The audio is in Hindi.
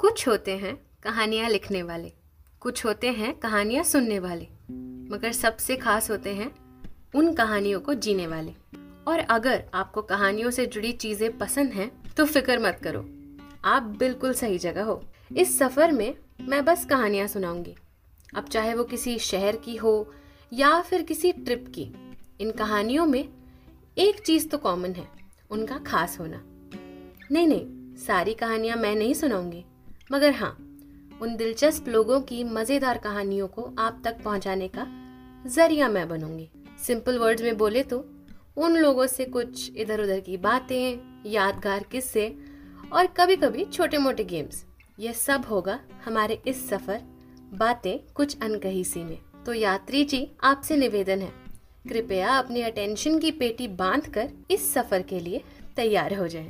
कुछ होते हैं कहानियाँ लिखने वाले, कुछ होते हैं कहानियाँ सुनने वाले, मगर सबसे खास होते हैं उन कहानियों को जीने वाले। और अगर आपको कहानियों से जुड़ी चीज़ें पसंद हैं तो फ़िक्र मत करो, आप बिल्कुल सही जगह हो। इस सफ़र में मैं बस कहानियाँ सुनाऊँगी। अब चाहे वो किसी शहर की हो या फिर किसी ट्रिप की, इन कहानियों में एक चीज़ तो कॉमन है, उनका खास होना। नहीं नहीं, सारी कहानियाँ मैं नहीं सुनाऊँगी। मगर हाँ उन दिलचस्प लोगों की मज़ेदार कहानियों को आप तक पहुँचाने का ज़रिया मैं बनूँगी। सिंपल वर्ड्स में बोले तो उन लोगों से कुछ इधर उधर की बातें, यादगार किस्से और कभी कभी छोटे मोटे गेम्स यह सब होगा हमारे इस सफ़र, बातें कुछ अनकही सी में। तो यात्री जी, आपसे निवेदन है, कृपया अपनी अटेंशन की पेटी बांधकर इस सफ़र के लिए तैयार हो जाएँ।